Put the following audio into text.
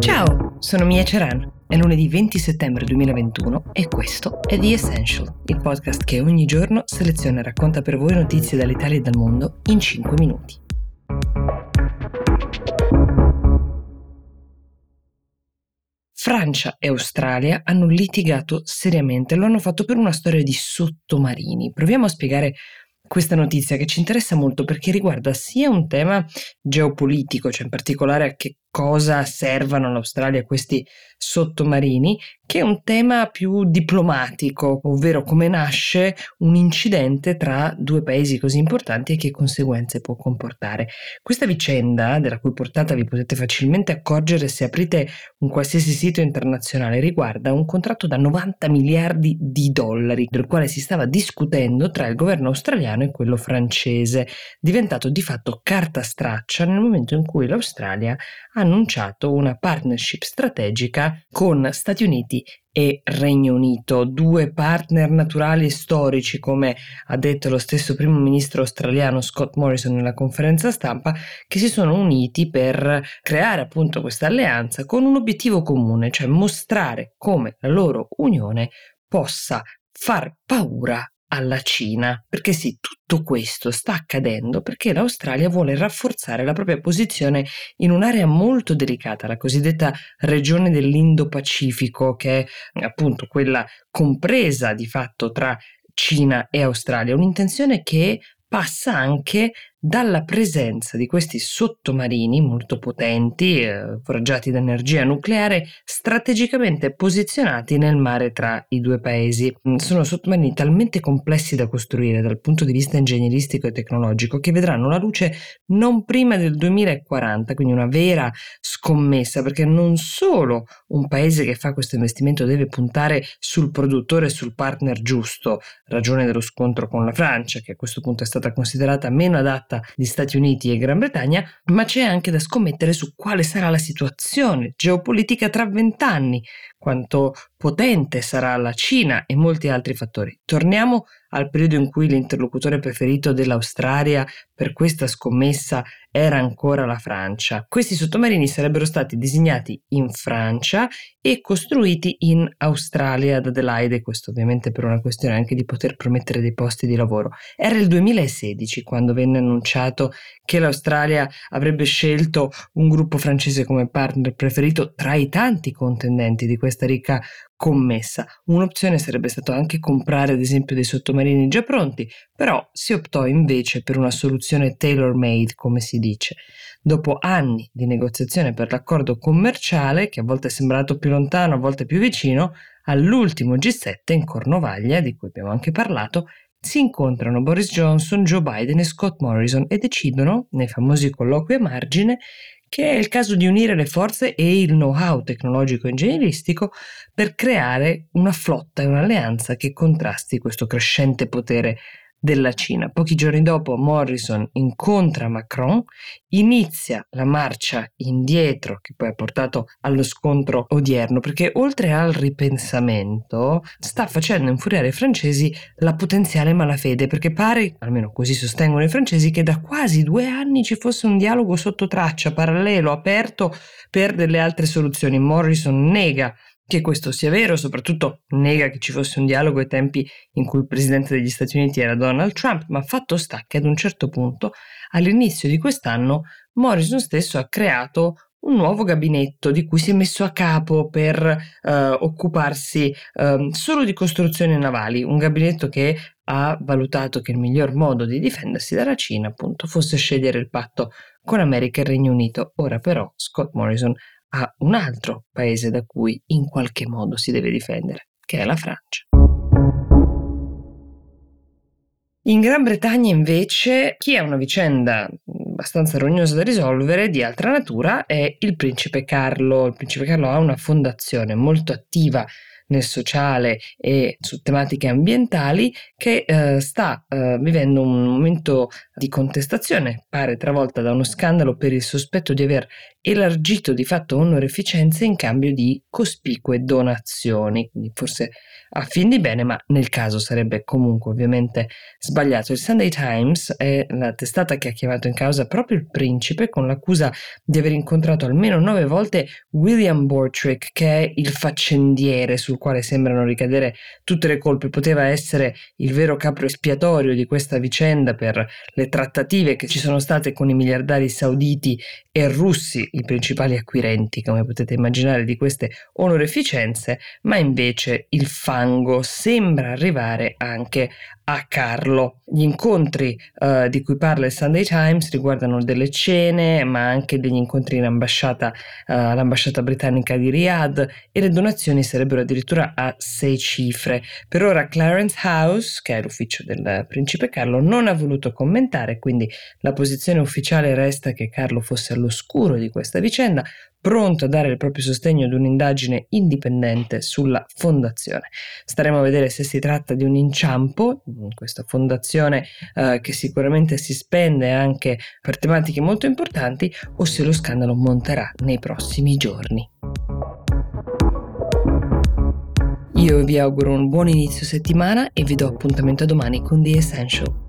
Ciao, sono Mia Ceran. È lunedì 20 settembre 2021 e questo è The Essential, il podcast che ogni giorno seleziona e racconta per voi notizie dall'Italia e dal mondo in 5 minuti. Francia e Australia hanno litigato seriamente, lo hanno fatto per una storia di sottomarini. Proviamo a spiegare questa notizia che ci interessa molto perché riguarda sia un tema geopolitico, cioè in particolare a che cosa servano all'Australia questi sottomarini, che è un tema più diplomatico, ovvero come nasce un incidente tra due paesi così importanti e che conseguenze può comportare. Questa vicenda, della cui portata vi potete facilmente accorgere se aprite un qualsiasi sito internazionale, riguarda un contratto da 90 miliardi di dollari, del quale si stava discutendo tra il governo australiano e quello francese, diventato di fatto carta straccia nel momento in cui l'Australia annunciato una partnership strategica con Stati Uniti e Regno Unito, due partner naturali storici, come ha detto lo stesso primo ministro australiano Scott Morrison nella conferenza stampa, che si sono uniti per creare appunto questa alleanza con un obiettivo comune, cioè mostrare come la loro unione possa far paura alla Cina, perché sì, tutto questo sta accadendo perché l'Australia vuole rafforzare la propria posizione in un'area molto delicata, la cosiddetta regione dell'Indo-Pacifico, che è appunto quella compresa di fatto tra Cina e Australia, un'intenzione che passa anche dalla presenza di questi sottomarini molto potenti, eh, foraggiati da energia nucleare, strategicamente posizionati nel mare tra i due paesi. Mm, sono sottomarini talmente complessi da costruire dal punto di vista ingegneristico e tecnologico che vedranno la luce non prima del 2040, quindi una vera scommessa, perché non solo un paese che fa questo investimento deve puntare sul produttore e sul partner giusto, ragione dello scontro con la Francia, che a questo punto è stata considerata meno adatta tratta di Stati Uniti e Gran Bretagna, ma c'è anche da scommettere su quale sarà la situazione geopolitica tra vent'anni, quanto potente sarà la Cina e molti altri fattori. Torniamo al periodo in cui l'interlocutore preferito dell'Australia per questa scommessa era ancora la Francia. Questi sottomarini sarebbero stati disegnati in Francia e costruiti in Australia ad Adelaide, questo ovviamente per una questione anche di poter promettere dei posti di lavoro. Era il 2016 quando venne annunciato che l'Australia avrebbe scelto un gruppo francese come partner preferito tra i tanti contendenti di questa ricca commessa. Un'opzione sarebbe stato anche comprare ad esempio dei sottomarini già pronti, però si optò invece per una soluzione tailor-made, come si dice. Dopo anni di negoziazione per l'accordo commerciale, che a volte è sembrato più lontano, a volte più vicino, all'ultimo G7 in Cornovaglia, di cui abbiamo anche parlato, si incontrano Boris Johnson, Joe Biden e Scott Morrison e decidono, nei famosi colloqui a margine, che è il caso di unire le forze e il know-how tecnologico e ingegneristico per creare una flotta e un'alleanza che contrasti questo crescente potere della Cina. Pochi giorni dopo Morrison incontra Macron, inizia la marcia indietro che poi ha portato allo scontro odierno, perché oltre al ripensamento sta facendo infuriare i francesi la potenziale malafede, perché pare, almeno così sostengono i francesi, che da quasi due anni ci fosse un dialogo sotto traccia, parallelo, aperto per delle altre soluzioni. Morrison nega che questo sia vero, soprattutto nega che ci fosse un dialogo ai tempi in cui il presidente degli Stati Uniti era Donald Trump, ma fatto sta che ad un certo punto, all'inizio di quest'anno, Morrison stesso ha creato un nuovo gabinetto di cui si è messo a capo per eh, occuparsi eh, solo di costruzioni navali, un gabinetto che ha valutato che il miglior modo di difendersi dalla Cina appunto fosse scegliere il patto con America e il Regno Unito. Ora però Scott Morrison a un altro paese da cui in qualche modo si deve difendere, che è la Francia. In Gran Bretagna invece chi ha una vicenda abbastanza rognosa da risolvere di altra natura è il principe Carlo. Il principe Carlo ha una fondazione molto attiva nel sociale e su tematiche ambientali che eh, sta eh, vivendo un momento di contestazione, pare travolta da uno scandalo per il sospetto di aver elargito di fatto onorificenze in cambio di cospicue donazioni, quindi forse a fin di bene, ma nel caso sarebbe comunque ovviamente sbagliato. Il Sunday Times è la testata che ha chiamato in causa proprio il principe con l'accusa di aver incontrato almeno nove volte William Bortrick, che è il faccendiere sul quale sembrano ricadere tutte le colpe. Poteva essere il vero capro espiatorio di questa vicenda per le trattative che ci sono state con i miliardari sauditi e russi, i principali acquirenti, come potete immaginare, di queste onoreficenze, ma invece il fango sembra arrivare anche a Carlo. Gli incontri uh, di cui parla il Sunday Times riguardano delle cene, ma anche degli incontri in ambasciata, uh, all'ambasciata britannica di Riyadh e le donazioni sarebbero addirittura a sei cifre. Per ora Clarence House, che è l'ufficio del principe Carlo, non ha voluto commentare, quindi la posizione ufficiale resta che Carlo fosse all'oscuro di questa vicenda, pronto a dare il proprio sostegno ad un'indagine indipendente sulla fondazione. Staremo a vedere se si tratta di un inciampo, questa fondazione eh, che sicuramente si spende anche per tematiche molto importanti, o se lo scandalo monterà nei prossimi giorni. Io vi auguro un buon inizio settimana e vi do appuntamento domani con The Essential.